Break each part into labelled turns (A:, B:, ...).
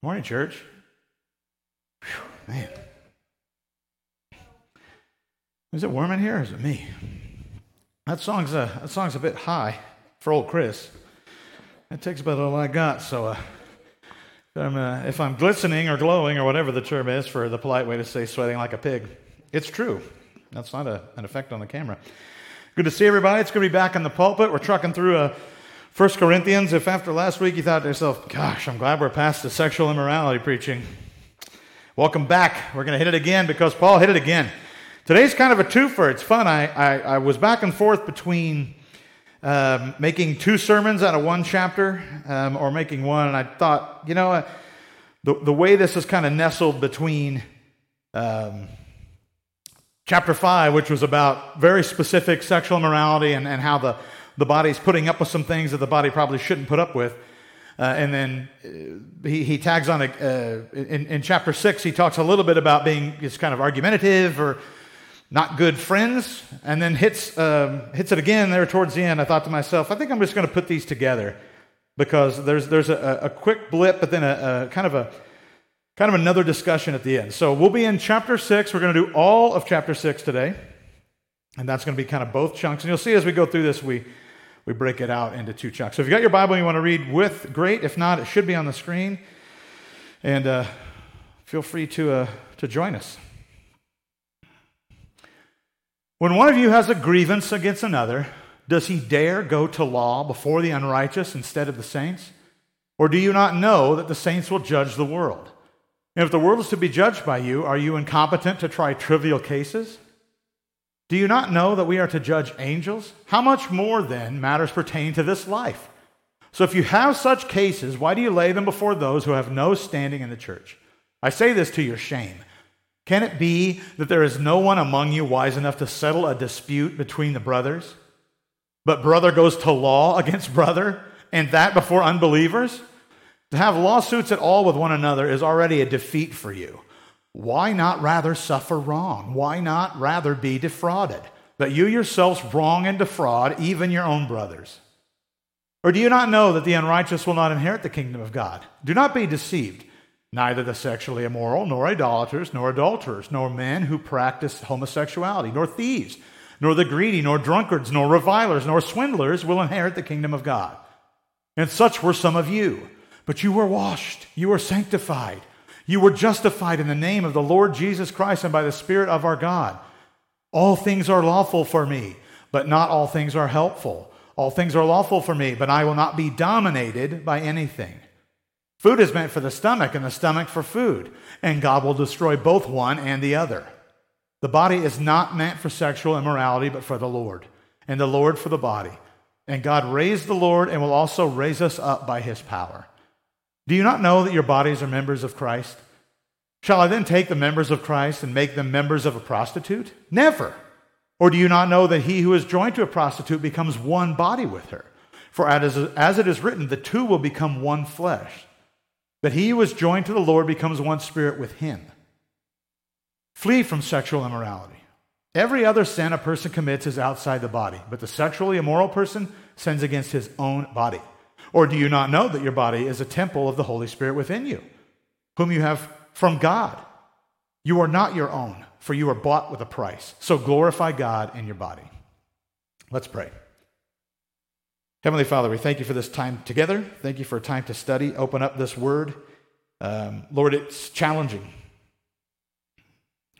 A: Morning, church. Whew, man. Is it warm in here or is it me? That song's a, that song's a bit high for old Chris. That takes about all I got, so uh, if, I'm, uh, if I'm glistening or glowing or whatever the term is for the polite way to say sweating like a pig, it's true. That's not a, an effect on the camera. Good to see everybody. It's going to be back in the pulpit. We're trucking through a 1 Corinthians, if after last week you thought to yourself, gosh, I'm glad we're past the sexual immorality preaching, welcome back. We're going to hit it again because Paul hit it again. Today's kind of a twofer. It's fun. I, I, I was back and forth between um, making two sermons out of one chapter um, or making one, and I thought, you know, uh, the, the way this is kind of nestled between um, chapter 5, which was about very specific sexual immorality and, and how the the body's putting up with some things that the body probably shouldn't put up with. Uh, and then uh, he, he tags on a, uh, in, in chapter six, he talks a little bit about being just kind of argumentative or not good friends, and then hits, um, hits it again there towards the end. I thought to myself, I think I'm just going to put these together because there's, there's a, a quick blip, but then a, a kind of a kind of another discussion at the end. So we'll be in chapter six. We're going to do all of chapter six today, and that's going to be kind of both chunks. And you'll see as we go through this, we we break it out into two chunks. So if you got your Bible and you want to read with, great. If not, it should be on the screen. And uh, feel free to, uh, to join us. When one of you has a grievance against another, does he dare go to law before the unrighteous instead of the saints? Or do you not know that the saints will judge the world? And if the world is to be judged by you, are you incompetent to try trivial cases? Do you not know that we are to judge angels? How much more then matters pertaining to this life? So if you have such cases, why do you lay them before those who have no standing in the church? I say this to your shame. Can it be that there is no one among you wise enough to settle a dispute between the brothers? But brother goes to law against brother, and that before unbelievers? To have lawsuits at all with one another is already a defeat for you. Why not rather suffer wrong? Why not rather be defrauded? That you yourselves wrong and defraud even your own brothers. Or do you not know that the unrighteous will not inherit the kingdom of God? Do not be deceived. Neither the sexually immoral, nor idolaters, nor adulterers, nor men who practice homosexuality, nor thieves, nor the greedy, nor drunkards, nor revilers, nor swindlers will inherit the kingdom of God. And such were some of you. But you were washed, you were sanctified you were justified in the name of the Lord Jesus Christ and by the Spirit of our God. All things are lawful for me, but not all things are helpful. All things are lawful for me, but I will not be dominated by anything. Food is meant for the stomach, and the stomach for food, and God will destroy both one and the other. The body is not meant for sexual immorality, but for the Lord, and the Lord for the body. And God raised the Lord and will also raise us up by his power. Do you not know that your bodies are members of Christ? Shall I then take the members of Christ and make them members of a prostitute? Never. Or do you not know that he who is joined to a prostitute becomes one body with her? For as it is written, the two will become one flesh. But he who is joined to the Lord becomes one spirit with him. Flee from sexual immorality. Every other sin a person commits is outside the body, but the sexually immoral person sins against his own body. Or do you not know that your body is a temple of the Holy Spirit within you, whom you have from God? You are not your own, for you are bought with a price. So glorify God in your body. Let's pray. Heavenly Father, we thank you for this time together. Thank you for a time to study, open up this word. Um, Lord, it's challenging.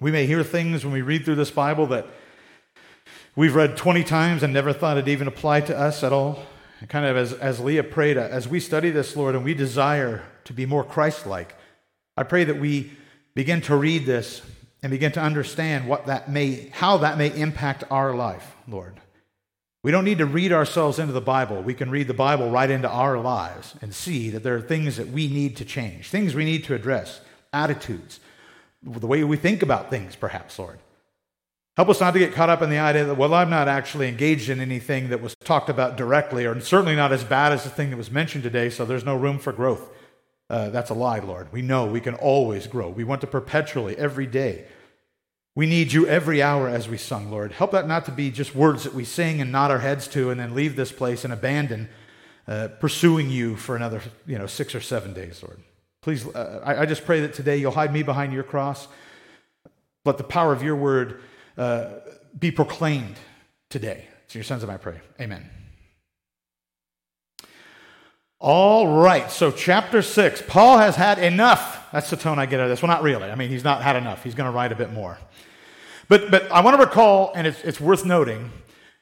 A: We may hear things when we read through this Bible that we've read 20 times and never thought it even applied to us at all kind of as, as Leah prayed, uh, as we study this, Lord, and we desire to be more Christ like, I pray that we begin to read this and begin to understand what that may, how that may impact our life, Lord. We don't need to read ourselves into the Bible. We can read the Bible right into our lives and see that there are things that we need to change, things we need to address, attitudes, the way we think about things, perhaps, Lord. Help us not to get caught up in the idea that, well, I'm not actually engaged in anything that was talked about directly, or certainly not as bad as the thing that was mentioned today, so there's no room for growth. Uh, that's a lie, Lord. We know we can always grow. We want to perpetually, every day. We need you every hour as we sung, Lord. Help that not to be just words that we sing and nod our heads to and then leave this place and abandon uh, pursuing you for another you know, six or seven days, Lord. Please, uh, I, I, just pray that today you'll hide me behind your cross. Let the power of your word uh, be proclaimed today. It's your sons of I pray. Amen. All right, so chapter six. Paul has had enough. That's the tone I get out of this. Well, not really. I mean, he's not had enough. He's going to write a bit more. But, but I want to recall, and it's, it's worth noting,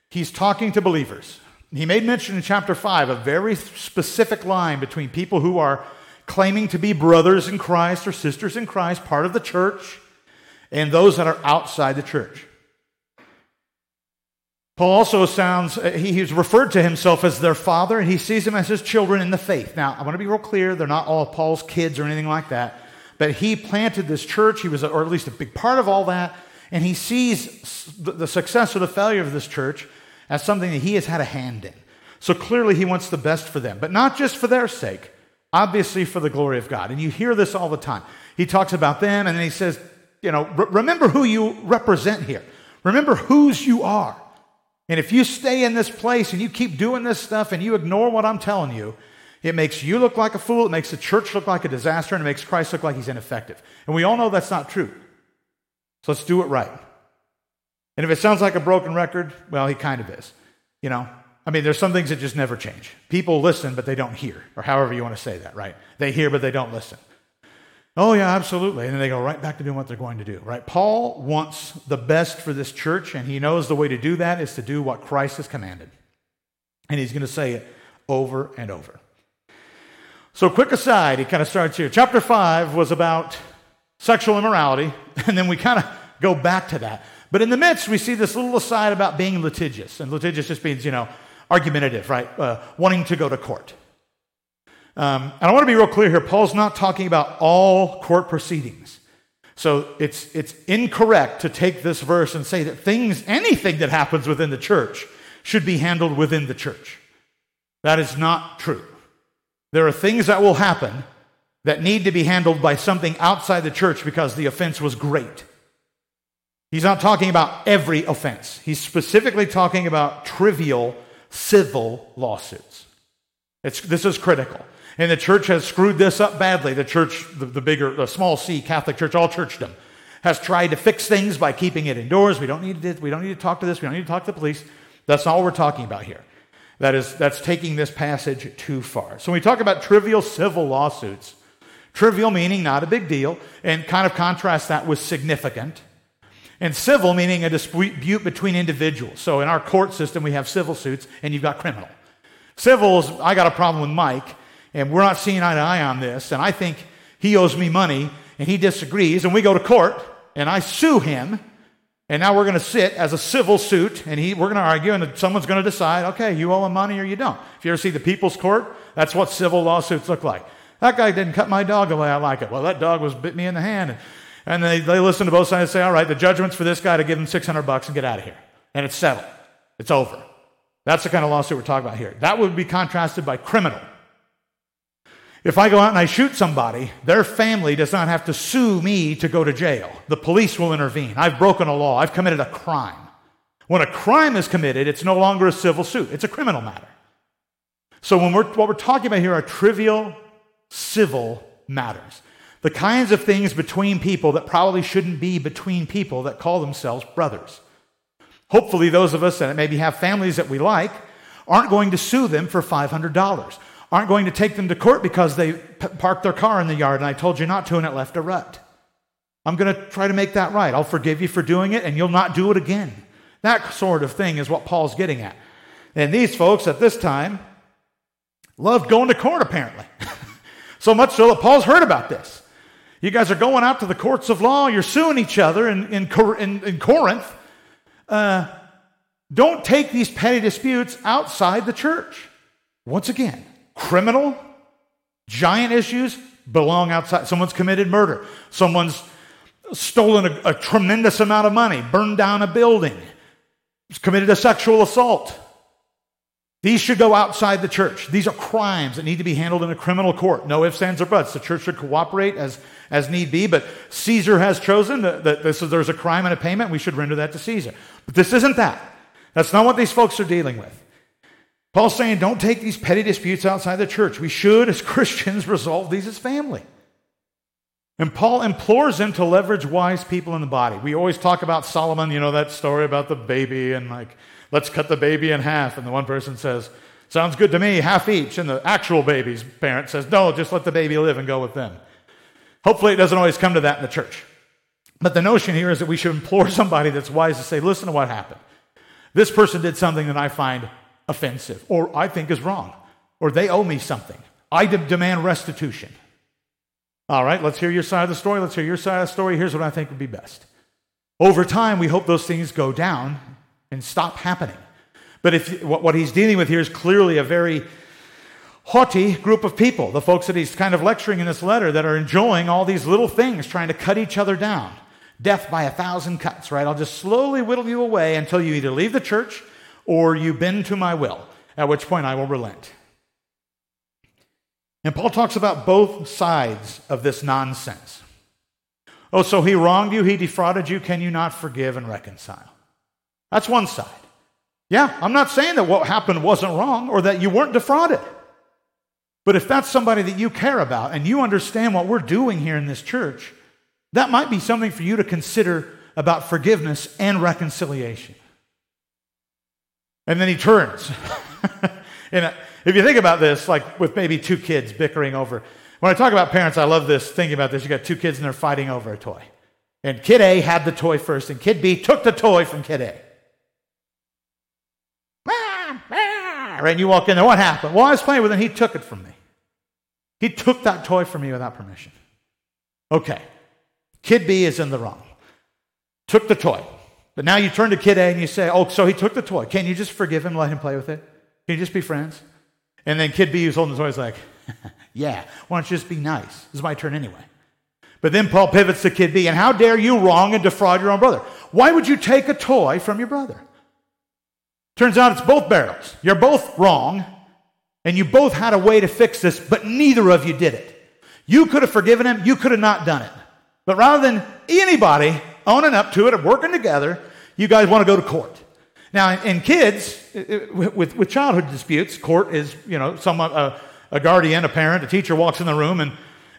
A: he's talking to believers. He made mention in chapter 5 a very specific line between people who are claiming to be brothers in Christ or sisters in Christ, part of the church, and those that are outside the church. Paul also sounds, uh, he's referred to himself as their father, and he sees them as his children in the faith. Now, I want to be real clear, they're not all Paul's kids or anything like that, but he planted this church, he was, or at least a big part of all that, and he sees the success or the failure of this church as something that he has had a hand in. So clearly, he wants the best for them, but not just for their sake, obviously for the glory of God. And you hear this all the time. He talks about them, and then he says, you know, remember who you represent here, remember whose you are. And if you stay in this place and you keep doing this stuff and you ignore what I'm telling you, it makes you look like a fool, it makes the church look like a disaster, and it makes Christ look like he's ineffective. And we all know that's not true. So let's do it right. And if it sounds like a broken record, well, he kind of is. You know, I mean, there's some things that just never change. People listen, but they don't hear, or however you want to say that, right? They hear, but they don't listen. Oh, yeah, absolutely. And then they go right back to doing what they're going to do, right? Paul wants the best for this church, and he knows the way to do that is to do what Christ has commanded. And he's going to say it over and over. So, quick aside, he kind of starts here. Chapter 5 was about sexual immorality, and then we kind of go back to that. But in the midst, we see this little aside about being litigious. And litigious just means, you know, argumentative, right? Uh, wanting to go to court. Um, and I want to be real clear here. Paul's not talking about all court proceedings. So it's, it's incorrect to take this verse and say that things, anything that happens within the church, should be handled within the church. That is not true. There are things that will happen that need to be handled by something outside the church because the offense was great. He's not talking about every offense. He's specifically talking about trivial civil lawsuits. It's, this is critical. And the church has screwed this up badly. The church, the, the bigger, the small c Catholic Church, all churchdom, has tried to fix things by keeping it indoors. We don't need to, we don't need to talk to this. We don't need to talk to the police. That's not what we're talking about here. That is, that's taking this passage too far. So when we talk about trivial civil lawsuits, trivial meaning not a big deal, and kind of contrast that with significant. And civil meaning a dispute between individuals. So in our court system, we have civil suits and you've got criminal. Civil is, I got a problem with Mike and we're not seeing eye to eye on this, and I think he owes me money, and he disagrees, and we go to court, and I sue him, and now we're going to sit as a civil suit, and he, we're going to argue, and someone's going to decide, okay, you owe him money or you don't. If you ever see the People's Court, that's what civil lawsuits look like. That guy didn't cut my dog the way I like it. Well, that dog was bit me in the hand. And, they, they listen to both sides and say, all right, the judgment's for this guy to give him 600 bucks and get out of here. And it's settled. It's over. That's the kind of lawsuit we're talking about here. That would be contrasted by criminal. If I go out and I shoot somebody, their family does not have to sue me to go to jail. The police will intervene. I've broken a law. I've committed a crime. When a crime is committed, it's no longer a civil suit, it's a criminal matter. So, when we're, what we're talking about here are trivial civil matters. The kinds of things between people that probably shouldn't be between people that call themselves brothers. Hopefully, those of us that maybe have families that we like aren't going to sue them for $500 aren't going to take them to court because they p- parked their car in the yard and I told you not to and it left a rut. I'm going to try to make that right. I'll forgive you for doing it and you'll not do it again. That sort of thing is what Paul's getting at. And these folks at this time loved going to court, apparently. so much so that Paul's heard about this. You guys are going out to the courts of law, you're suing each other in, in, in, in Corinth. Uh, don't take these petty disputes outside the church. Once again, criminal, giant issues belong outside. Someone's committed murder. Someone's stolen a, a tremendous amount of money, burned down a building, committed a sexual assault. These should go outside the church. These are crimes that need to be handled in a criminal court. No ifs, ands, or buts. The church should cooperate as, as need be, but Caesar has chosen that, that this is, there's a crime and a payment. We should render that to Caesar. But this isn't that. That's not what these folks are dealing with. Paul's saying, don't take these petty disputes outside the church. We should, as Christians, resolve these as family. And Paul implores them to leverage wise people in the body. We always talk about Solomon, you know, that story about the baby and like, let's cut the baby in half. And the one person says, sounds good to me, half each. And the actual baby's parent says, no, just let the baby live and go with them. Hopefully, it doesn't always come to that in the church. But the notion here is that we should implore somebody that's wise to say, listen to what happened. This person did something that I find offensive or I think is wrong, or they owe me something. I de- demand restitution. All right, let's hear your side of the story. Let's hear your side of the story. Here's what I think would be best. Over time, we hope those things go down and stop happening. But if what he's dealing with here is clearly a very haughty group of people, the folks that he's kind of lecturing in this letter that are enjoying all these little things, trying to cut each other down. Death by a thousand cuts, right? I'll just slowly whittle you away until you either leave the church or you bend to my will, at which point I will relent. And Paul talks about both sides of this nonsense. Oh, so he wronged you, he defrauded you. Can you not forgive and reconcile? That's one side. Yeah, I'm not saying that what happened wasn't wrong or that you weren't defrauded. But if that's somebody that you care about and you understand what we're doing here in this church, that might be something for you to consider about forgiveness and reconciliation. And then he turns. and uh, if you think about this, like with maybe two kids bickering over, when I talk about parents, I love this, thinking about this. You got two kids and they're fighting over a toy. And kid A had the toy first, and kid B took the toy from kid A. Right? And you walk in there, what happened? Well, I was playing with it, and he took it from me. He took that toy from me without permission. Okay. Kid B is in the wrong. Took the toy. But now you turn to kid A and you say, Oh, so he took the toy. Can you just forgive him, let him play with it? Can you just be friends? And then kid B who's holding the toy is like, yeah, why don't you just be nice? This is my turn anyway. But then Paul pivots to kid B, and how dare you wrong and defraud your own brother? Why would you take a toy from your brother? Turns out it's both barrels. You're both wrong, and you both had a way to fix this, but neither of you did it. You could have forgiven him, you could have not done it. But rather than anybody owning up to it and working together, you guys want to go to court. Now, in kids, with, with childhood disputes, court is, you know, someone, a, a guardian, a parent, a teacher walks in the room and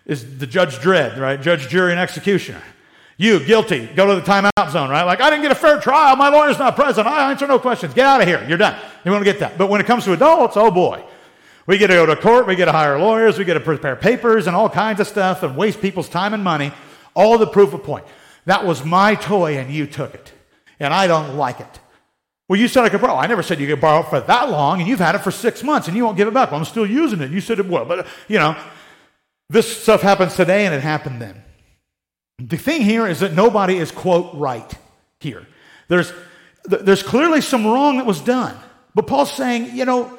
A: is the Judge Dredd, right? Judge, jury, and executioner. You, guilty, go to the timeout zone, right? Like, I didn't get a fair trial. My lawyer's not present. I answer no questions. Get out of here. You're done. You want to get that. But when it comes to adults, oh boy. We get to go to court. We get to hire lawyers. We get to prepare papers and all kinds of stuff and waste people's time and money. All the proof of point. That was my toy and you took it. And I don't like it. Well, you said I could borrow. I never said you could borrow it for that long, and you've had it for six months, and you won't give it back. Well, I'm still using it. You said it would. But, you know, this stuff happens today, and it happened then. The thing here is that nobody is, quote, right here. There's, there's clearly some wrong that was done. But Paul's saying, you know,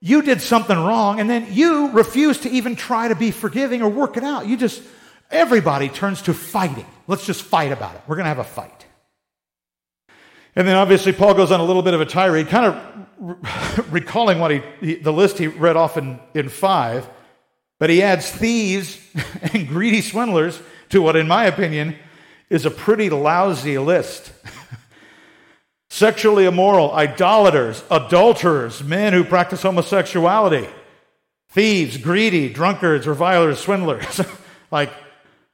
A: you did something wrong, and then you refuse to even try to be forgiving or work it out. You just, everybody turns to fighting. Let's just fight about it. We're going to have a fight. And then obviously Paul goes on a little bit of a tirade, kind of recalling what he, he, the list he read off in, in five, but he adds thieves and greedy swindlers to what, in my opinion, is a pretty lousy list. Sexually immoral, idolaters, adulterers, men who practice homosexuality, thieves, greedy, drunkards, revilers, swindlers. like,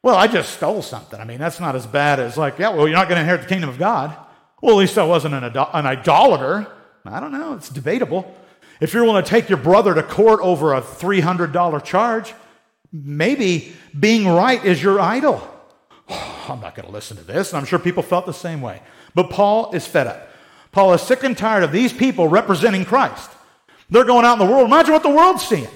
A: well, I just stole something. I mean, that's not as bad as like, yeah, well, you're not going to inherit the kingdom of God. Well, at least I wasn't an, an idolater. I don't know. It's debatable. If you're willing to take your brother to court over a $300 charge, maybe being right is your idol. I'm not going to listen to this. And I'm sure people felt the same way. But Paul is fed up. Paul is sick and tired of these people representing Christ. They're going out in the world. Imagine what the world's seeing.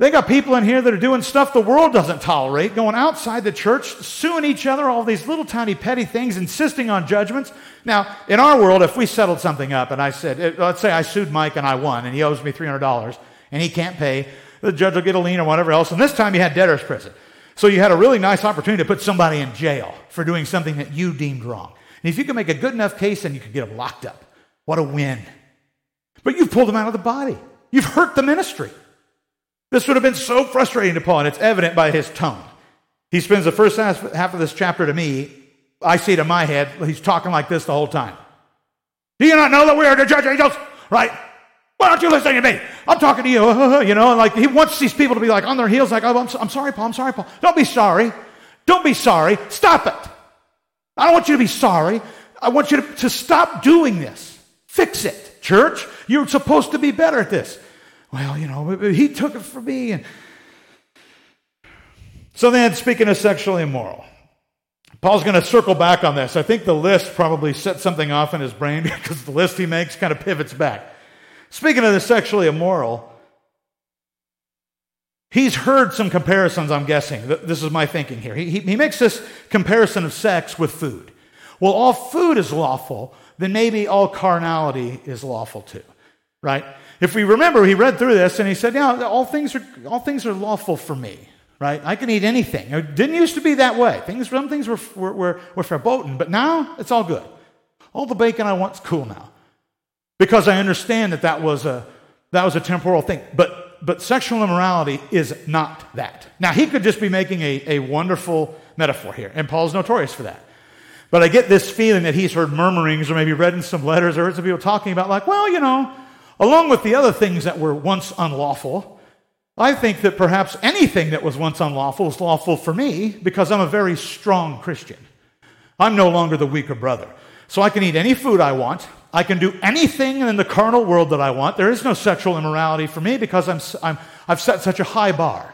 A: They got people in here that are doing stuff the world doesn't tolerate, going outside the church, suing each other, all these little tiny petty things, insisting on judgments. Now, in our world, if we settled something up and I said, eh, let's say I sued Mike and I won and he owes me $300 and he can't pay, the judge will get a lien or whatever else. And this time you had debtor's prison. So you had a really nice opportunity to put somebody in jail for doing something that you deemed wrong. And if you could make a good enough case, then you could get them locked up. What a win. But you've pulled them out of the body. You've hurt the ministry. This would have been so frustrating to Paul, and it's evident by his tone. He spends the first half of this chapter to me. I see it in my head. He's talking like this the whole time. Do you not know that we are to judge angels? Right? Why aren't you listening to me? I'm talking to you. You know, and like he wants these people to be like on their heels, like, oh, I'm, I'm sorry, Paul. I'm sorry, Paul. Don't be sorry. Don't be sorry. Stop it. I don't want you to be sorry. I want you to, to stop doing this. Fix it, church. You're supposed to be better at this. Well, you know, he took it from me. And so then, speaking of sexually immoral, Paul's going to circle back on this. I think the list probably set something off in his brain because the list he makes kind of pivots back. Speaking of the sexually immoral, he's heard some comparisons, I'm guessing. This is my thinking here. He, he, he makes this comparison of sex with food. Well, all food is lawful, then maybe all carnality is lawful too, right? If we remember, he read through this and he said, Yeah, all things are, all things are lawful for me right? I can eat anything. It didn't used to be that way. Things, some things were, were, were, were verboten, but now it's all good. All the bacon I want's cool now. Because I understand that that was a, that was a temporal thing. But, but sexual immorality is not that. Now, he could just be making a, a wonderful metaphor here, and Paul's notorious for that. But I get this feeling that he's heard murmurings or maybe read in some letters or heard some people talking about, like, well, you know, along with the other things that were once unlawful, I think that perhaps anything that was once unlawful is lawful for me because I'm a very strong Christian. I'm no longer the weaker brother. So I can eat any food I want. I can do anything in the carnal world that I want. There is no sexual immorality for me because I'm, I'm, I've set such a high bar.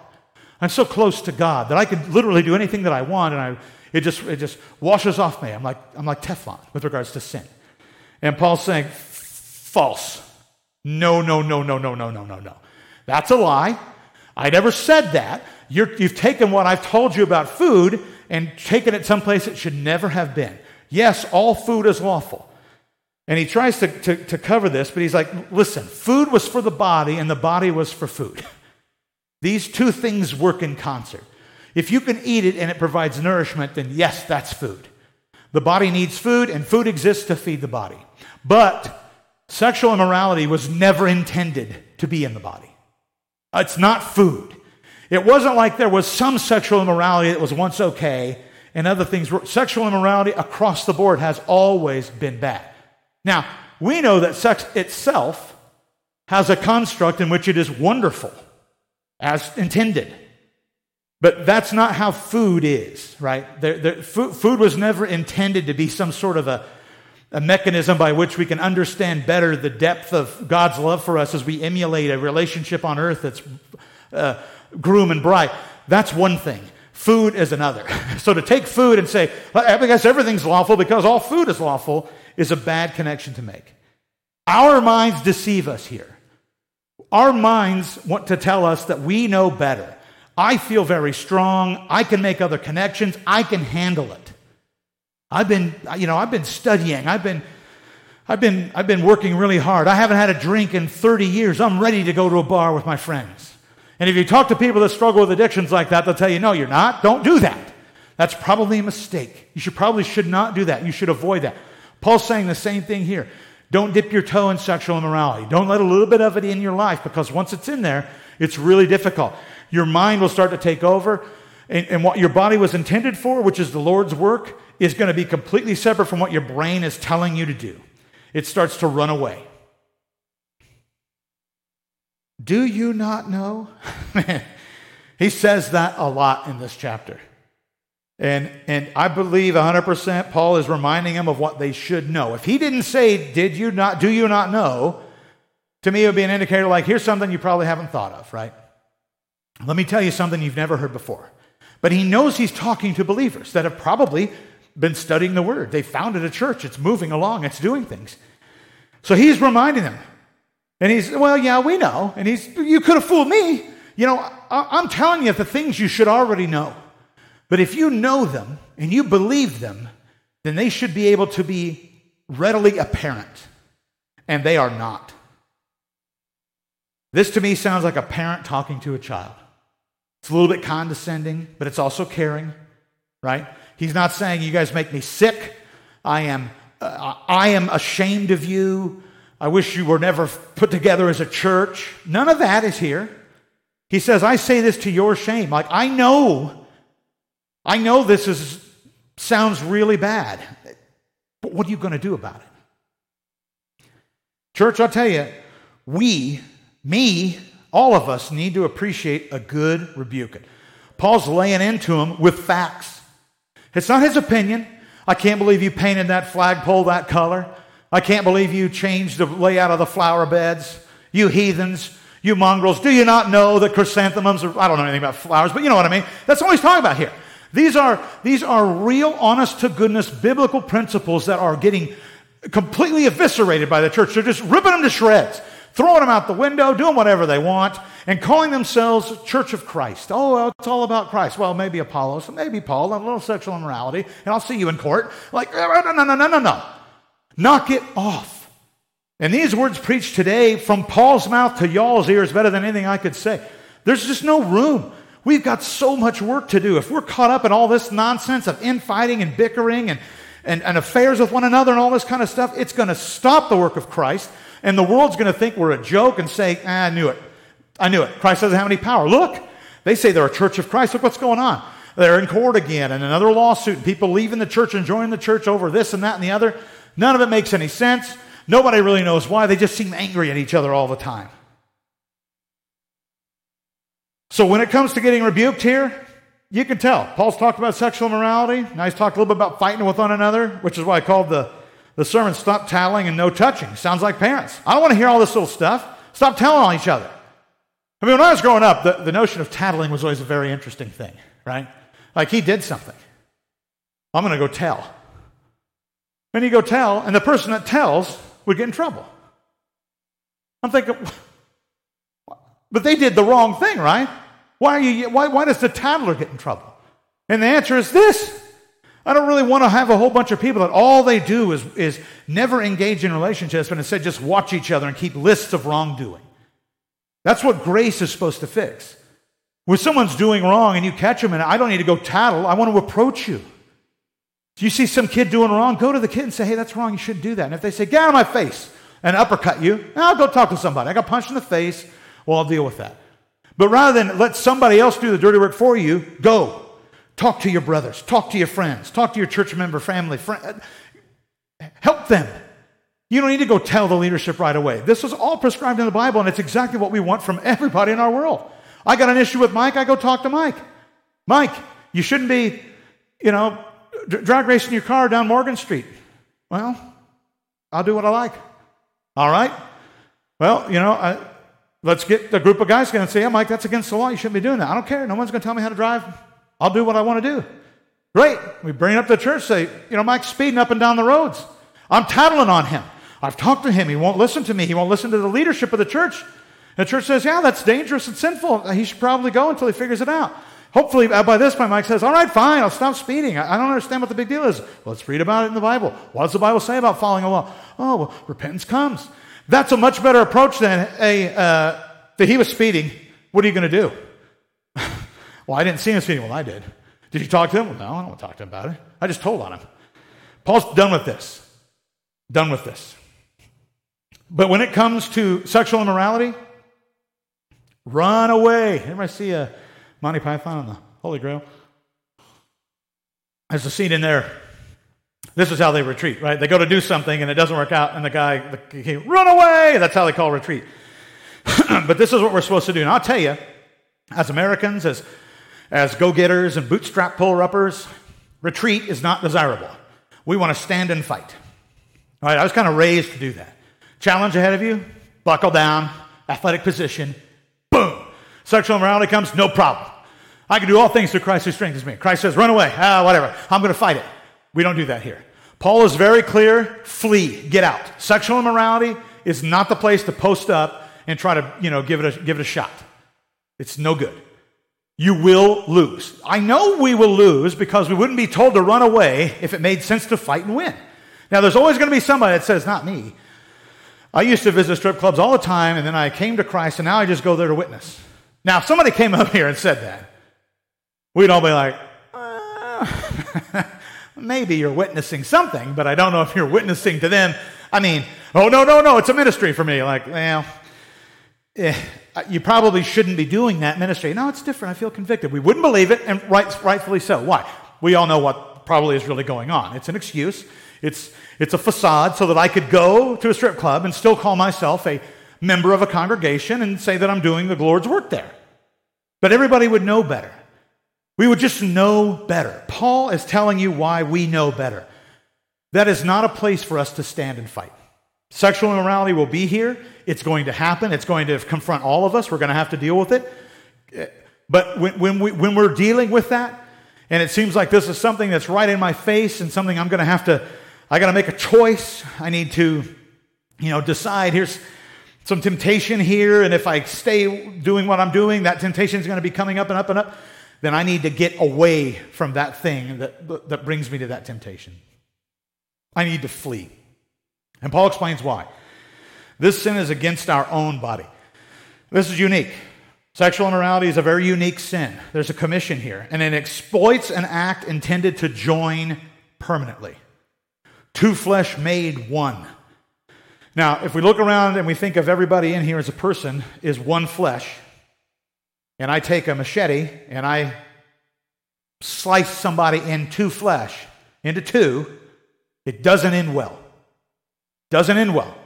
A: I'm so close to God that I can literally do anything that I want and I, it, just, it just washes off me. I'm like, I'm like Teflon with regards to sin. And Paul's saying, false. No, no, no, no, no, no, no, no, no. That's a lie. I never said that. you have taken what I've told you about food and taken it someplace it should never have been. Yes, all food is lawful. And he tries to, to, to cover this, but he's like, listen, food was for the body and the body was for food. These two things work in concert. If you can eat it and it provides nourishment, then yes, that's food. The body needs food, and food exists to feed the body. But sexual immorality was never intended to be in the body. It's not food. It wasn't like there was some sexual immorality that was once okay and other things. Were, sexual immorality across the board has always been bad. Now, we know that sex itself has a construct in which it is wonderful as intended. But that's not how food is, right? The, the, food, food was never intended to be some sort of a a mechanism by which we can understand better the depth of God's love for us as we emulate a relationship on earth that's uh, groom and bright. That's one thing. Food is another. So to take food and say, I guess everything's lawful because all food is lawful is a bad connection to make. Our minds deceive us here. Our minds want to tell us that we know better. I feel very strong. I can make other connections. I can handle it. I've been, you know, I've been studying. I've been, I've been, I've been working really hard. I haven't had a drink in 30 years. I'm ready to go to a bar with my friends. And if you talk to people that struggle with addictions like that, they'll tell you, no, you're not. Don't do that. That's probably a mistake. You should probably should not do that. You should avoid that. Paul's saying the same thing here. Don't dip your toe in sexual immorality. Don't let a little bit of it in your life because once it's in there, it's really difficult. Your mind will start to take over, and, and what your body was intended for, which is the Lord's work, is going to be completely separate from what your brain is telling you to do. It starts to run away. Do you not know? he says that a lot in this chapter. And, and I believe 100% Paul is reminding him of what they should know. If he didn't say, Did you not, do you not know? To me, it would be an indicator like, Here's something you probably haven't thought of, right? Let me tell you something you've never heard before. But he knows he's talking to believers that have probably been studying the word. They founded a church. It's moving along. It's doing things. So he's reminding them. And he's, well, yeah, we know. And he's, you could have fooled me. You know, I, am telling you the things you should already know. But if you know them and you believe them, then they should be able to be readily apparent. And they are not. This to me sounds like a parent talking to a child. It's a little bit condescending, but it's also caring, right? He's not saying, You guys make me sick. I am, uh, I am ashamed of you. I wish you were never put together as a church. None of that is here. He says, I say this to your shame. Like, I know, I know this is, sounds really bad, but what are you going to do about it? Church, I'll tell you, we, me, all of us need to appreciate a good rebuke. Paul's laying into him with facts. It's not his opinion. I can't believe you painted that flagpole that color. I can't believe you changed the layout of the flower beds. You heathens, you mongrels, do you not know that chrysanthemums are, I don't know anything about flowers, but you know what I mean? That's what he's talking about here. These are, these are real, honest to goodness biblical principles that are getting completely eviscerated by the church. They're just ripping them to shreds, throwing them out the window, doing whatever they want, and calling themselves Church of Christ. Oh, it's all about Christ. Well, maybe Apollos, maybe Paul, a little sexual immorality, and I'll see you in court. Like, no, no, no, no, no, no. Knock it off. And these words preached today from Paul's mouth to y'all's ears better than anything I could say. There's just no room. We've got so much work to do. If we're caught up in all this nonsense of infighting and bickering and, and, and affairs with one another and all this kind of stuff, it's going to stop the work of Christ. And the world's going to think we're a joke and say, ah, I knew it. I knew it. Christ doesn't have any power. Look, they say they're a church of Christ. Look what's going on. They're in court again and another lawsuit, and people leaving the church and joining the church over this and that and the other. None of it makes any sense. Nobody really knows why. They just seem angry at each other all the time. So when it comes to getting rebuked here, you can tell. Paul's talked about sexual immorality. Now he's talked a little bit about fighting with one another, which is why I called the, the sermon Stop Tattling and No Touching. Sounds like parents. I don't want to hear all this little stuff. Stop telling on each other. I mean, when I was growing up, the, the notion of tattling was always a very interesting thing, right? Like he did something. I'm going to go tell. And you go tell, and the person that tells would get in trouble. I'm thinking, but they did the wrong thing, right? Why, are you, why, why does the tattler get in trouble? And the answer is this. I don't really want to have a whole bunch of people that all they do is, is never engage in relationships, but instead just watch each other and keep lists of wrongdoing. That's what grace is supposed to fix. When someone's doing wrong and you catch them, and I don't need to go tattle, I want to approach you. Do you see some kid doing wrong? Go to the kid and say, hey, that's wrong. You shouldn't do that. And if they say, get out of my face and uppercut you, ah, I'll go talk to somebody. I got punched in the face. Well, I'll deal with that. But rather than let somebody else do the dirty work for you, go. Talk to your brothers. Talk to your friends. Talk to your church member, family, friend. Help them. You don't need to go tell the leadership right away. This was all prescribed in the Bible, and it's exactly what we want from everybody in our world. I got an issue with Mike, I go talk to Mike. Mike, you shouldn't be, you know, drag racing your car down Morgan Street. Well, I'll do what I like. All right? Well, you know, I, let's get a group of guys going and say, yeah, Mike, that's against the law. You shouldn't be doing that. I don't care. No one's going to tell me how to drive. I'll do what I want to do. Great. We bring it up to the church, say, you know, Mike's speeding up and down the roads. I'm tattling on him. I've talked to him. He won't listen to me. He won't listen to the leadership of the church. The church says, yeah, that's dangerous and sinful. He should probably go until he figures it out. Hopefully, uh, by this point, Mike says, all right, fine, I'll stop speeding. I don't understand what the big deal is. Let's read about it in the Bible. What does the Bible say about following a law? Oh, well, repentance comes. That's a much better approach than a, uh, that he was speeding. What are you going to do? Well, I didn't see him speeding. Well, I did. Did you talk to him? Well, no, I don't want to talk to him about it. I just told on him. Paul's done with this. Done with this. But when it comes to sexual immorality, run away. Everybody see a Monty Python and the Holy Grail? There's a scene in there. This is how they retreat, right? They go to do something and it doesn't work out, and the guy, the king, run away. That's how they call retreat. but this is what we're supposed to do. And I'll tell you, as Americans, as, as go getters and bootstrap puller uppers, retreat is not desirable. We want to stand and fight. All right, I was kind of raised to do that. Challenge ahead of you, buckle down, athletic position, boom. Sexual immorality comes, no problem. I can do all things through Christ who strengthens me. Christ says, run away, ah, whatever. I'm going to fight it. We don't do that here. Paul is very clear flee, get out. Sexual immorality is not the place to post up and try to, you know, give it a, give it a shot. It's no good. You will lose. I know we will lose because we wouldn't be told to run away if it made sense to fight and win. Now, there's always going to be somebody that says, not me. I used to visit strip clubs all the time, and then I came to Christ, and now I just go there to witness. Now, if somebody came up here and said that, we'd all be like, uh, maybe you're witnessing something, but I don't know if you're witnessing to them. I mean, oh, no, no, no, it's a ministry for me. Like, well, eh, Uh, you probably shouldn't be doing that ministry. No, it's different. I feel convicted. We wouldn't believe it, and right, rightfully so. Why? We all know what probably is really going on. It's an excuse. It's, it's a facade so that I could go to a strip club and still call myself a member of a congregation and say that I'm doing the Lord's work there. But everybody would know better. We would just know better. Paul is telling you why we know better. That is not a place for us to stand and fight. Sexual immorality will be here. It's going to happen. It's going to confront all of us. We're going to have to deal with it. But when, when, we, when we're dealing with that, and it seems like this is something that's right in my face and something I'm going to have to, I got to make a choice. I need to, you know, decide. Here's some temptation here. And if I stay doing what I'm doing, that temptation is going to be coming up and up and up. Then I need to get away from that thing that, that brings me to that temptation. I need to flee. And Paul explains why. This sin is against our own body. This is unique. Sexual immorality is a very unique sin. There's a commission here, and it exploits an act intended to join permanently. Two flesh made one. Now, if we look around and we think of everybody in here as a person is one flesh, and I take a machete and I slice somebody in two flesh, into two, it doesn't end well. Doesn't end well.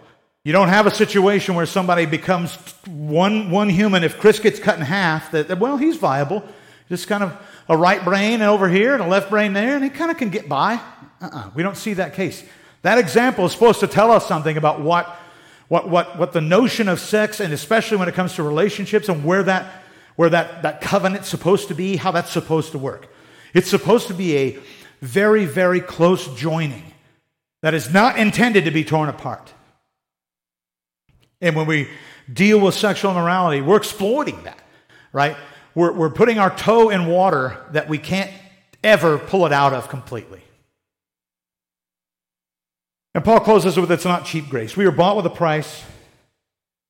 A: You don't have a situation where somebody becomes one, one human. If Chris gets cut in half, that, well, he's viable. Just kind of a right brain over here and a left brain there, and he kind of can get by. Uh-uh, we don't see that case. That example is supposed to tell us something about what, what, what, what the notion of sex, and especially when it comes to relationships and where that, where that, that covenant's supposed to be, how that's supposed to work. It's supposed to be a very, very close joining that is not intended to be torn apart. And when we deal with sexual immorality, we're exploiting that, right? We're, we're putting our toe in water that we can't ever pull it out of completely. And Paul closes with it's not cheap grace. We are bought with a price.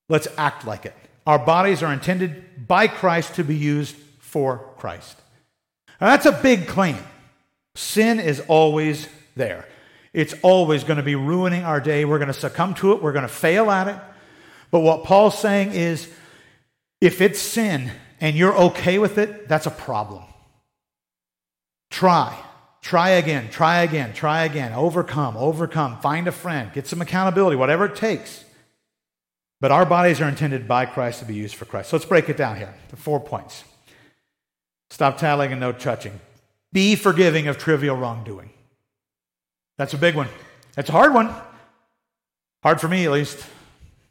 A: Let's act like it. Our bodies are intended by Christ to be used for Christ. Now, that's a big claim. Sin is always there. It's always going to be ruining our day. We're going to succumb to it. We're going to fail at it. But what Paul's saying is if it's sin and you're okay with it, that's a problem. Try. Try again, try again, try again. Overcome, overcome. Find a friend, get some accountability, whatever it takes. But our bodies are intended by Christ to be used for Christ. So let's break it down here. The four points. Stop tattling and no touching. Be forgiving of trivial wrongdoing. That's a big one. That's a hard one. Hard for me, at least.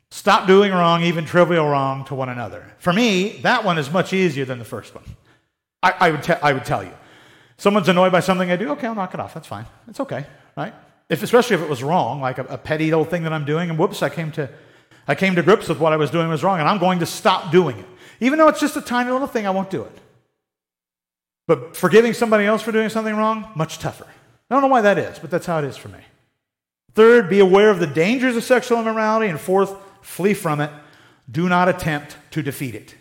A: Stop doing wrong, even trivial wrong, to one another. For me, that one is much easier than the first one. I, I would, te- I would tell you. Someone's annoyed by something I do, okay, I'll knock it off. That's fine. It's okay, right? If, especially if it was wrong, like a, a petty old thing that I'm doing, and whoops, I came to I came to grips with what I was doing was wrong, and I'm going to stop doing it. Even though it's just a tiny little thing, I won't do it. But forgiving somebody else for doing something wrong, much tougher. I don't know why that is, but that's how it is for me. Third, be aware of the dangers of sexual immorality. And fourth, flee from it. Do not attempt to defeat it.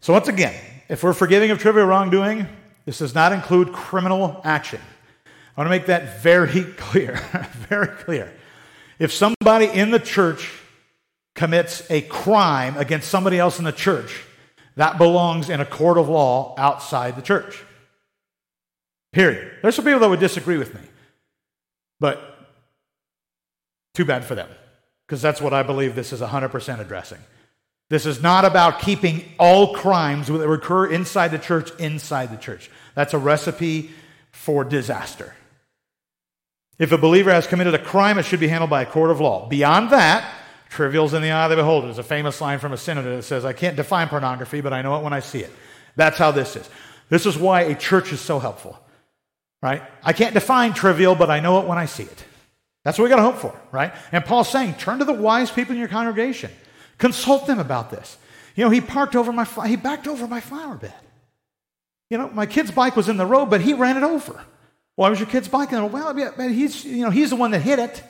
A: So, once again, if we're forgiving of trivial wrongdoing, this does not include criminal action. I want to make that very clear. very clear. If somebody in the church commits a crime against somebody else in the church, that belongs in a court of law outside the church. Period. There's some people that would disagree with me, but too bad for them, because that's what I believe this is 100% addressing. This is not about keeping all crimes that occur inside the church inside the church. That's a recipe for disaster. If a believer has committed a crime, it should be handled by a court of law. Beyond that, trivial's in the eye of the beholder. There's a famous line from a senator that says, I can't define pornography, but I know it when I see it. That's how this is. This is why a church is so helpful, right? I can't define trivial, but I know it when I see it. That's what we got to hope for, right? And Paul's saying, turn to the wise people in your congregation. Consult them about this. You know, he parked over my, he backed over my flower bed. You know, my kid's bike was in the road, but he ran it over. Why was your kid's bike in the road? Well, yeah, he's, you know, he's the one that hit it.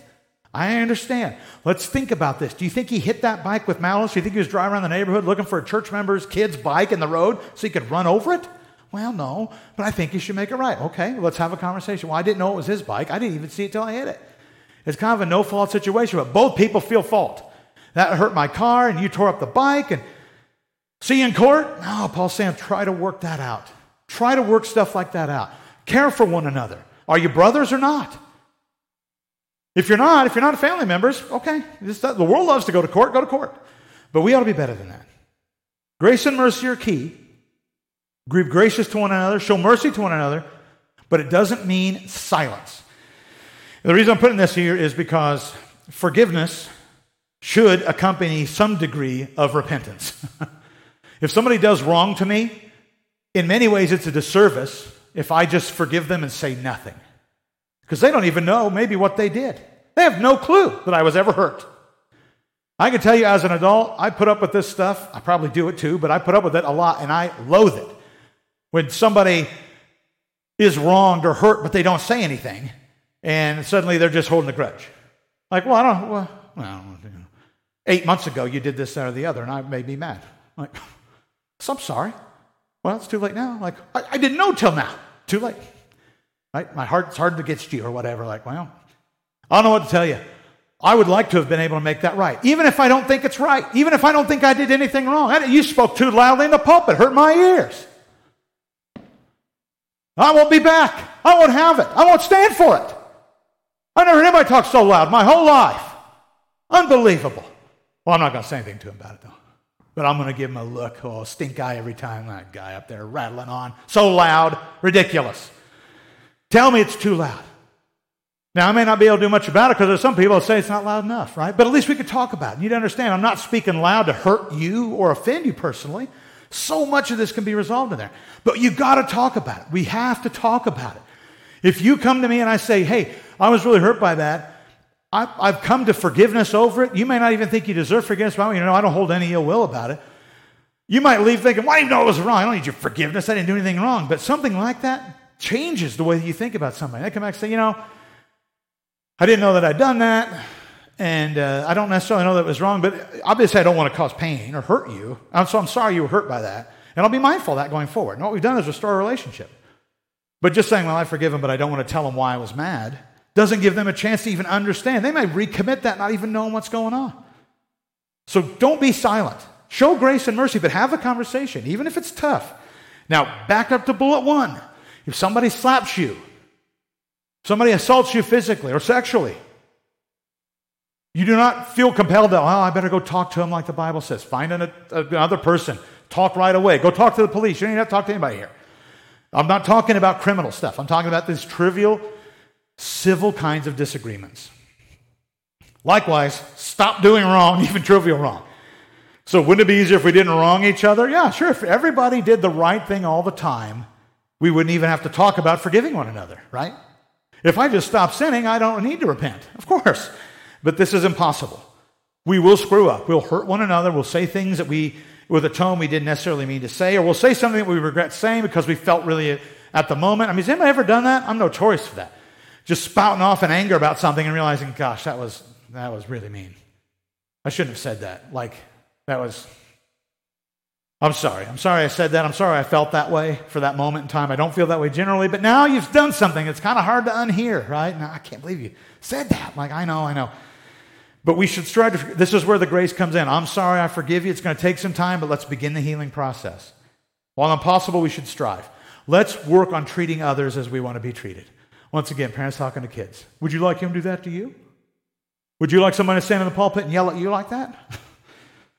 A: I understand. Let's think about this. Do you think he hit that bike with malice? Do you think he was driving around the neighborhood looking for a church member's kid's bike in the road so he could run over it? Well, no, but I think he should make it right. Okay, let's have a conversation. Well, I didn't know it was his bike. I didn't even see it till I hit it. It's kind of a no fault situation, but both people feel fault. That hurt my car, and you tore up the bike, and see you in court? No, Paul's saying try to work that out. Try to work stuff like that out. Care for one another. Are you brothers or not? If you're not, if you're not a family members, okay. The world loves to go to court, go to court. But we ought to be better than that. Grace and mercy are key. Grieve gracious to one another, show mercy to one another, but it doesn't mean silence. The reason I'm putting this here is because forgiveness should accompany some degree of repentance. if somebody does wrong to me, in many ways it's a disservice if I just forgive them and say nothing. Because they don't even know maybe what they did. They have no clue that I was ever hurt. I can tell you as an adult, I put up with this stuff. I probably do it too, but I put up with it a lot and I loathe it. When somebody is wronged or hurt, but they don't say anything, and suddenly they're just holding a grudge. Like, well, I don't, well, well you know, eight months ago you did this, that, or the other, and I made me mad. Like, so I'm sorry. Well, it's too late now. Like, I, I didn't know till now. Too late. Right? My heart's hardened against you or whatever. Like, well, I don't know what to tell you. I would like to have been able to make that right, even if I don't think it's right, even if I don't think I did anything wrong. You spoke too loudly in the pulpit, hurt my ears. I won't be back. I won't have it. I won't stand for it. I never heard anybody talk so loud my whole life. Unbelievable. Well, I'm not going to say anything to him about it, though. But I'm going to give him a look. Oh, stink eye every time. That guy up there rattling on. So loud. Ridiculous. Tell me it's too loud. Now, I may not be able to do much about it because there's some people that say it's not loud enough, right? But at least we could talk about it. You understand, I'm not speaking loud to hurt you or offend you personally. So much of this can be resolved in there. But you got to talk about it. We have to talk about it. If you come to me and I say, hey, I was really hurt by that, I, have come to forgiveness over it. You may not even think you deserve forgiveness, but you know, I don't hold any ill will about it. You might leave thinking, well, I didn't know it was wrong. I don't need your forgiveness. I didn't do anything wrong. But something like that changes the way that you think about somebody. They come back and say, you know, I didn't know that I'd done that, and uh, I don't necessarily know that was wrong, but obviously I don't want to cause pain or hurt you. So I'm sorry you were hurt by that. And I'll be mindful of that going forward. And what we've done is restore a relationship. But just saying, well, I forgive him, but I don't want to tell him why I was mad, doesn't give them a chance to even understand. They may recommit that, not even knowing what's going on. So don't be silent. Show grace and mercy, but have a conversation, even if it's tough. Now, back up to bullet one. If somebody slaps you, Somebody assaults you physically or sexually. You do not feel compelled to, oh, I better go talk to him like the Bible says. Find an, another person. Talk right away. Go talk to the police. You don't even have to talk to anybody here. I'm not talking about criminal stuff. I'm talking about these trivial, civil kinds of disagreements. Likewise, stop doing wrong, even trivial wrong. So, wouldn't it be easier if we didn't wrong each other? Yeah, sure. If everybody did the right thing all the time, we wouldn't even have to talk about forgiving one another, right? If I just stop sinning, I don't need to repent, of course. But this is impossible. We will screw up. We'll hurt one another. We'll say things that we, with a tone we didn't necessarily mean to say, or we'll say something that we regret saying because we felt really at the moment. I mean, has anybody ever done that? I'm notorious for that. Just spouting off in anger about something and realizing, gosh, that was, that was really mean. I shouldn't have said that. Like, that was I'm sorry. I'm sorry I said that. I'm sorry I felt that way for that moment in time. I don't feel that way generally, but now you've done something. It's kind of hard to unhear, right? Now, I can't believe you said that. Like, I know, I know. But we should strive to, this is where the grace comes in. I'm sorry, I forgive you. It's going to take some time, but let's begin the healing process. While impossible, we should strive. Let's work on treating others as we want to be treated. Once again, parents talking to kids. Would you like him to do that to you? Would you like someone to stand in the pulpit and yell at you like that?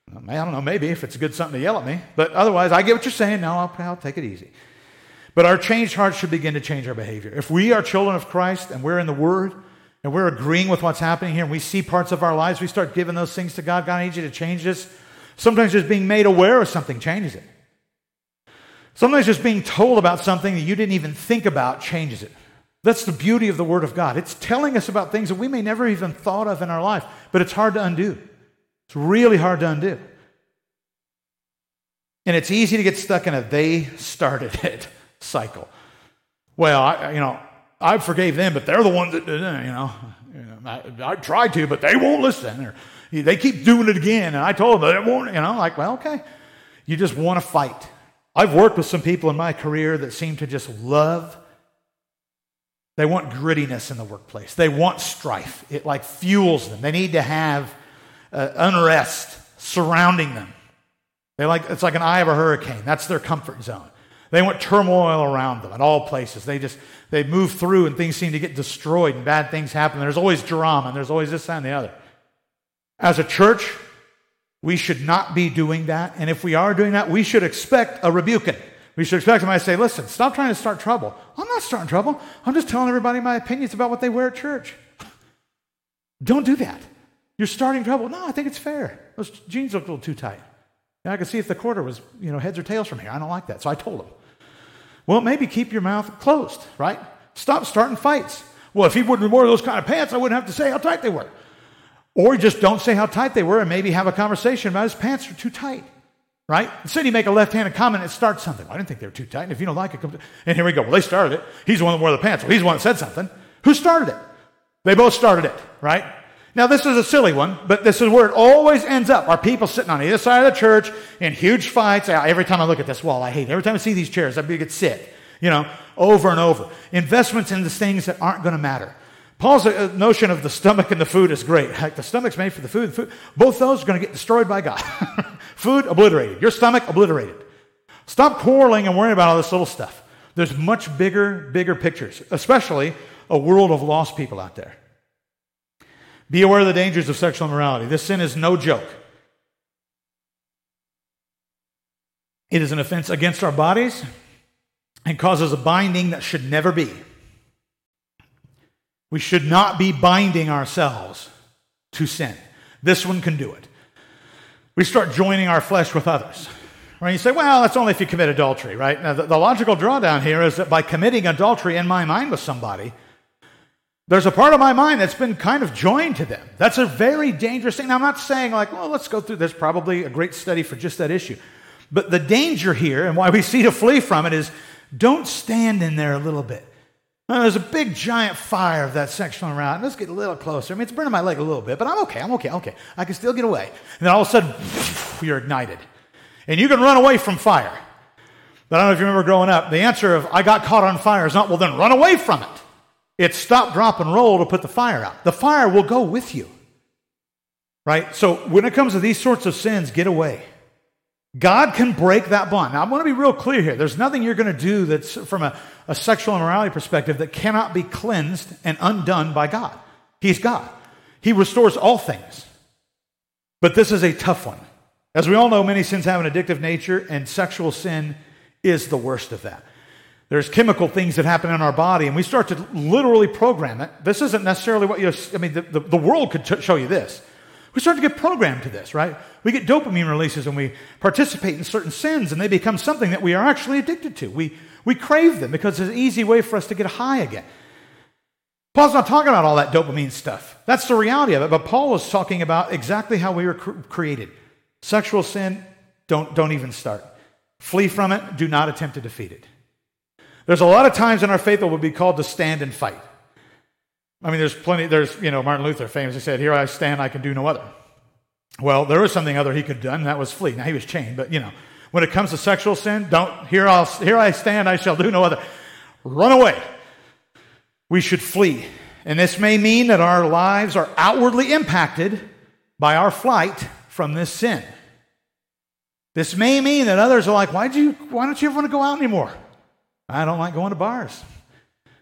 A: I don't know, maybe if it's a good something to yell at me. But otherwise, I get what you're saying. Now I'll, I'll take it easy. But our changed hearts should begin to change our behavior. If we are children of Christ and we're in the Word and we're agreeing with what's happening here and we see parts of our lives, we start giving those things to God. God, I need you to change this. Sometimes just being made aware of something changes it. Sometimes just being told about something that you didn't even think about changes it. That's the beauty of the Word of God. It's telling us about things that we may never even thought of in our life, but it's hard to undo. It's really hard to undo. And it's easy to get stuck in a they started it cycle. Well, I, you know, I forgave them, but they're the ones that did it, you know. I, I tried to, but they won't listen. Or they keep doing it again, and I told them they won't, you know, I'm like, well, okay. You just want to fight. I've worked with some people in my career that seem to just love. They want grittiness in the workplace. They want strife. It like fuels them. They need to have uh, unrest surrounding them. They like, it's like an eye of a hurricane. That's their comfort zone. They want turmoil around them at all places. They just, they move through and things seem to get destroyed and bad things happen. There's always drama and there's always this and the other. As a church, We should not be doing that. And if we are doing that, we should expect a rebuking. We should expect somebody to say, listen, stop trying to start trouble. I'm not starting trouble. I'm just telling everybody my opinions about what they wear at church. Don't do that. You're starting trouble. No, I think it's fair. Those jeans look a little too tight. And I could see if the quarter was, you know, heads or tails from here. I don't like that. So I told him. Well, maybe keep your mouth closed, right? Stop starting fights. Well, if he wouldn't wear those kind of pants, I wouldn't have to say how tight they were. Or just don't say how tight they were and maybe have a conversation about his pants are too tight. Right? Instead, you make a left handed comment and start something. Well, I didn't think they were too tight. And if you don't like it, come to... and here we go. Well, they started it. He's the one that wore the pants. Well, he's the one that said something. Who started it? They both started it, right? Now, this is a silly one, but this is where it always ends up. Are people sitting on either side of the church in huge fights. Every time I look at this wall, I hate it. Every time I see these chairs, I get sick, you know, over and over. Investments in the things that aren't going to matter. Paul's uh, notion of the stomach and the food is great. Heck, the stomach's made for the food. The food both those are going to get destroyed by God. food obliterated. Your stomach obliterated. Stop quarreling and worrying about all this little stuff. There's much bigger, bigger pictures, especially a world of lost people out there. Be aware of the dangers of sexual immorality. This sin is no joke. It is an offense against our bodies and causes a binding that should never be. We should not be binding ourselves to sin. This one can do it. We start joining our flesh with others. Right? You say, well, that's only if you commit adultery, right? Now, the, the logical drawdown here is that by committing adultery in my mind with somebody, there's a part of my mind that's been kind of joined to them. That's a very dangerous thing. Now, I'm not saying, like, well, let's go through. There's probably a great study for just that issue. But the danger here, and why we see to flee from it, is don't stand in there a little bit. Now, there's a big giant fire of that sexual around. Let's get a little closer. I mean, it's burning my leg a little bit, but I'm okay. I'm okay. okay. I can still get away. And then all of a sudden, you're ignited. And you can run away from fire. But I don't know if you remember growing up, the answer of I got caught on fire is not, well, then run away from it. It's stop, drop, and roll to put the fire out. The fire will go with you. Right? So when it comes to these sorts of sins, get away. God can break that bond. Now, I want to be real clear here. There's nothing you're going to do that's from a, a sexual immorality perspective that cannot be cleansed and undone by God. He's God, He restores all things. But this is a tough one. As we all know, many sins have an addictive nature, and sexual sin is the worst of that. There's chemical things that happen in our body, and we start to literally program it. This isn't necessarily what you, I mean, the, the, the world could t- show you this. We start to get programmed to this, right? We get dopamine releases and we participate in certain sins, and they become something that we are actually addicted to. We, we crave them because it's an easy way for us to get high again. Paul's not talking about all that dopamine stuff. That's the reality of it. But Paul is talking about exactly how we were cr- created. Sexual sin, don't, don't even start. Flee from it, do not attempt to defeat it. There's a lot of times in our faith that we'll be called to stand and fight. I mean, there's plenty, there's, you know, Martin Luther famously said, Here I stand, I can do no other. Well, there was something other he could have done, and that was flee. Now, he was chained, but, you know, when it comes to sexual sin, don't, here, I'll, here I stand, I shall do no other. Run away. We should flee. And this may mean that our lives are outwardly impacted by our flight from this sin. This may mean that others are like, why, do you, why don't you ever want to go out anymore? I don't like going to bars.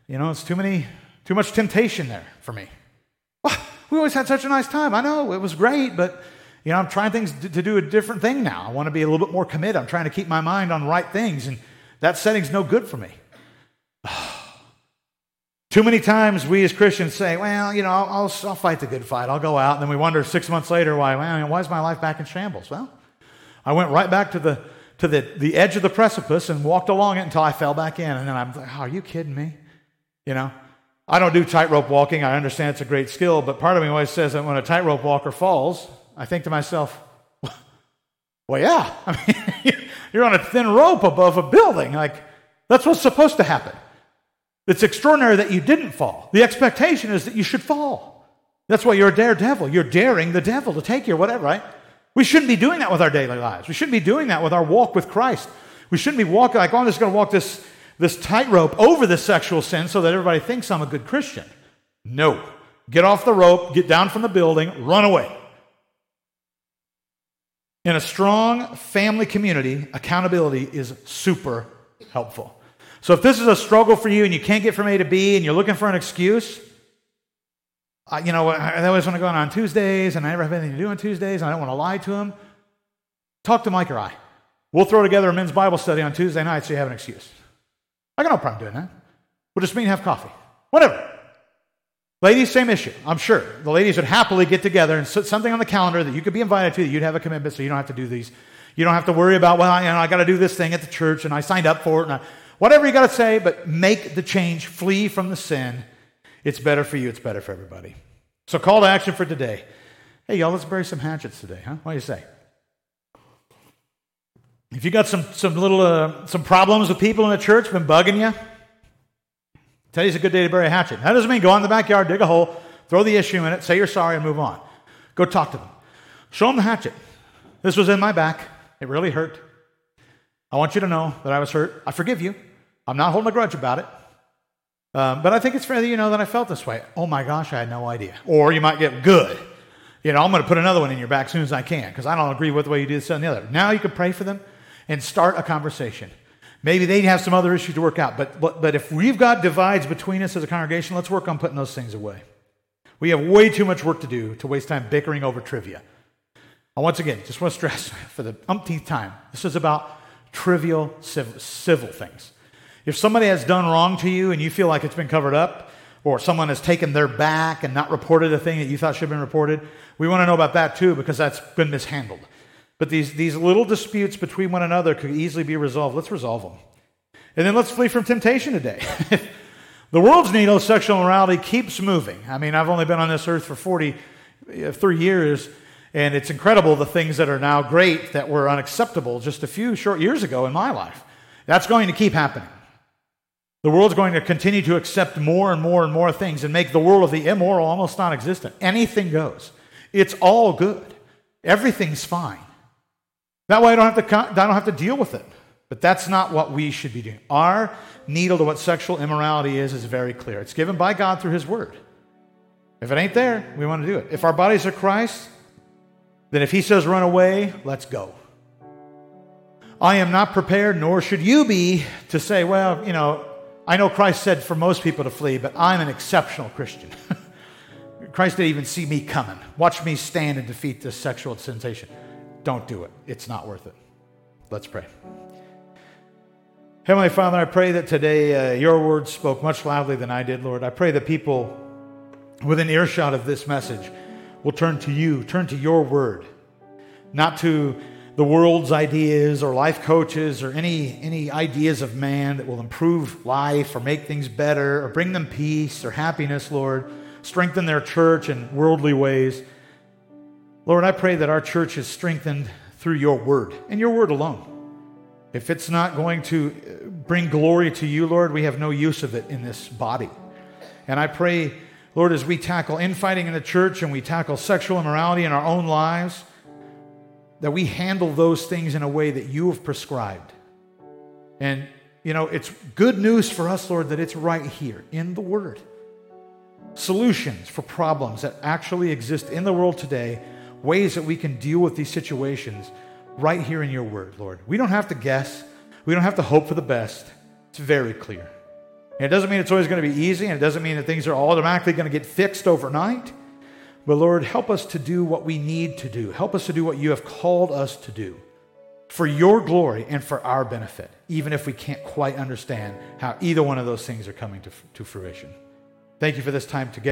A: You know, it's too many, too much temptation there for me. Well, we always had such a nice time. I know it was great, but you know, I'm trying things to, do a different thing now. I want to be a little bit more committed. I'm trying to keep my mind on right things, and that setting's no good for me. Too many times we as Christians say, well, you know, I'll, I'll, I'll, fight the good fight. I'll go out. And then we wonder six months later why, well, why is my life back in shambles? Well, I went right back to the to the, the edge of the precipice and walked along it until I fell back in. And then I'm like, oh, are you kidding me? You know, I don't do tightrope walking. I understand it's a great skill, but part of me always says that when a tightrope walker falls, I think to myself, well, yeah, I mean, you're on a thin rope above a building. Like, that's what's supposed to happen. It's extraordinary that you didn't fall. The expectation is that you should fall. That's why you're a daredevil. You're daring the devil to take you, whatever, right? We shouldn't be doing that with our daily lives. We shouldn't be doing that with our walk with Christ. We shouldn't be walking like, oh, I'm just going to walk this, this tightrope over this sexual sin so that everybody thinks I'm a good Christian. No. Get off the rope, get down from the building, run away. In a strong family community, accountability is super helpful. So if this is a struggle for you and you can't get from A to B and you're looking for an excuse, you know, I always want to go on Tuesdays, and I never have anything to do on Tuesdays, and I don't want to lie to them. Talk to Mike or I. We'll throw together a men's Bible study on Tuesday night so you have an excuse. I got no problem doing that. We'll just meet and have coffee. Whatever. Ladies, same issue. I'm sure the ladies would happily get together and put something on the calendar that you could be invited to. That you'd have a commitment, so you don't have to do these. You don't have to worry about well, you know, I got to do this thing at the church, and I signed up for it. And I, whatever you got to say, but make the change. Flee from the sin. It's better for you. It's better for everybody. So, call to action for today. Hey, y'all, let's bury some hatchets today, huh? What do you say? If you got some, some little uh, some problems with people in the church been bugging you, today's a good day to bury a hatchet. That doesn't mean go in the backyard, dig a hole, throw the issue in it, say you're sorry, and move on. Go talk to them. Show them the hatchet. This was in my back. It really hurt. I want you to know that I was hurt. I forgive you. I'm not holding a grudge about it. Um, but I think it's fair that you know that I felt this way. Oh my gosh, I had no idea. Or you might get good. You know, I'm going to put another one in your back as soon as I can because I don't agree with the way you do this and the other. Now you can pray for them and start a conversation. Maybe they have some other issues to work out, but, but, but if we've got divides between us as a congregation, let's work on putting those things away. We have way too much work to do to waste time bickering over trivia. And once again, just want to stress for the umpteenth time this is about trivial civil, civil things. If somebody has done wrong to you and you feel like it's been covered up, or someone has taken their back and not reported a thing that you thought should have been reported, we want to know about that too because that's been mishandled. But these, these little disputes between one another could easily be resolved. Let's resolve them. And then let's flee from temptation today. the world's needle of sexual morality keeps moving. I mean, I've only been on this earth for 43 uh, years, and it's incredible the things that are now great that were unacceptable just a few short years ago in my life. That's going to keep happening. The world's going to continue to accept more and more and more things and make the world of the immoral almost non existent. Anything goes. It's all good. Everything's fine. That way I don't have to, I don't have to deal with it. But that's not what we should be doing. Our needle to what sexual immorality is is very clear. It's given by God through His Word. If it ain't there, we want to do it. If our bodies are Christ, then if He says run away, let's go. I am not prepared, nor should you be, to say, well, you know, I know Christ said for most people to flee, but I'm an exceptional Christian. Christ didn't even see me coming. Watch me stand and defeat this sexual sensation. Don't do it. It's not worth it. Let's pray. Heavenly Father, I pray that today uh, your words spoke much loudly than I did, Lord. I pray that people within earshot of this message will turn to you, turn to your word, not to the world's ideas or life coaches or any, any ideas of man that will improve life or make things better or bring them peace or happiness, Lord. Strengthen their church in worldly ways. Lord, I pray that our church is strengthened through your word and your word alone. If it's not going to bring glory to you, Lord, we have no use of it in this body. And I pray, Lord, as we tackle infighting in the church and we tackle sexual immorality in our own lives, that we handle those things in a way that you have prescribed. And, you know, it's good news for us, Lord, that it's right here in the Word. Solutions for problems that actually exist in the world today ways that we can deal with these situations right here in your word, Lord. We don't have to guess, we don't have to hope for the best. It's very clear. And it doesn't mean it's always going to be easy, and it doesn't mean that things are automatically going to get fixed overnight. But Lord, help us to do what we need to do. Help us to do what you have called us to do for your glory and for our benefit, even if we can't quite understand how either one of those things are coming to, to fruition. Thank you for this time together.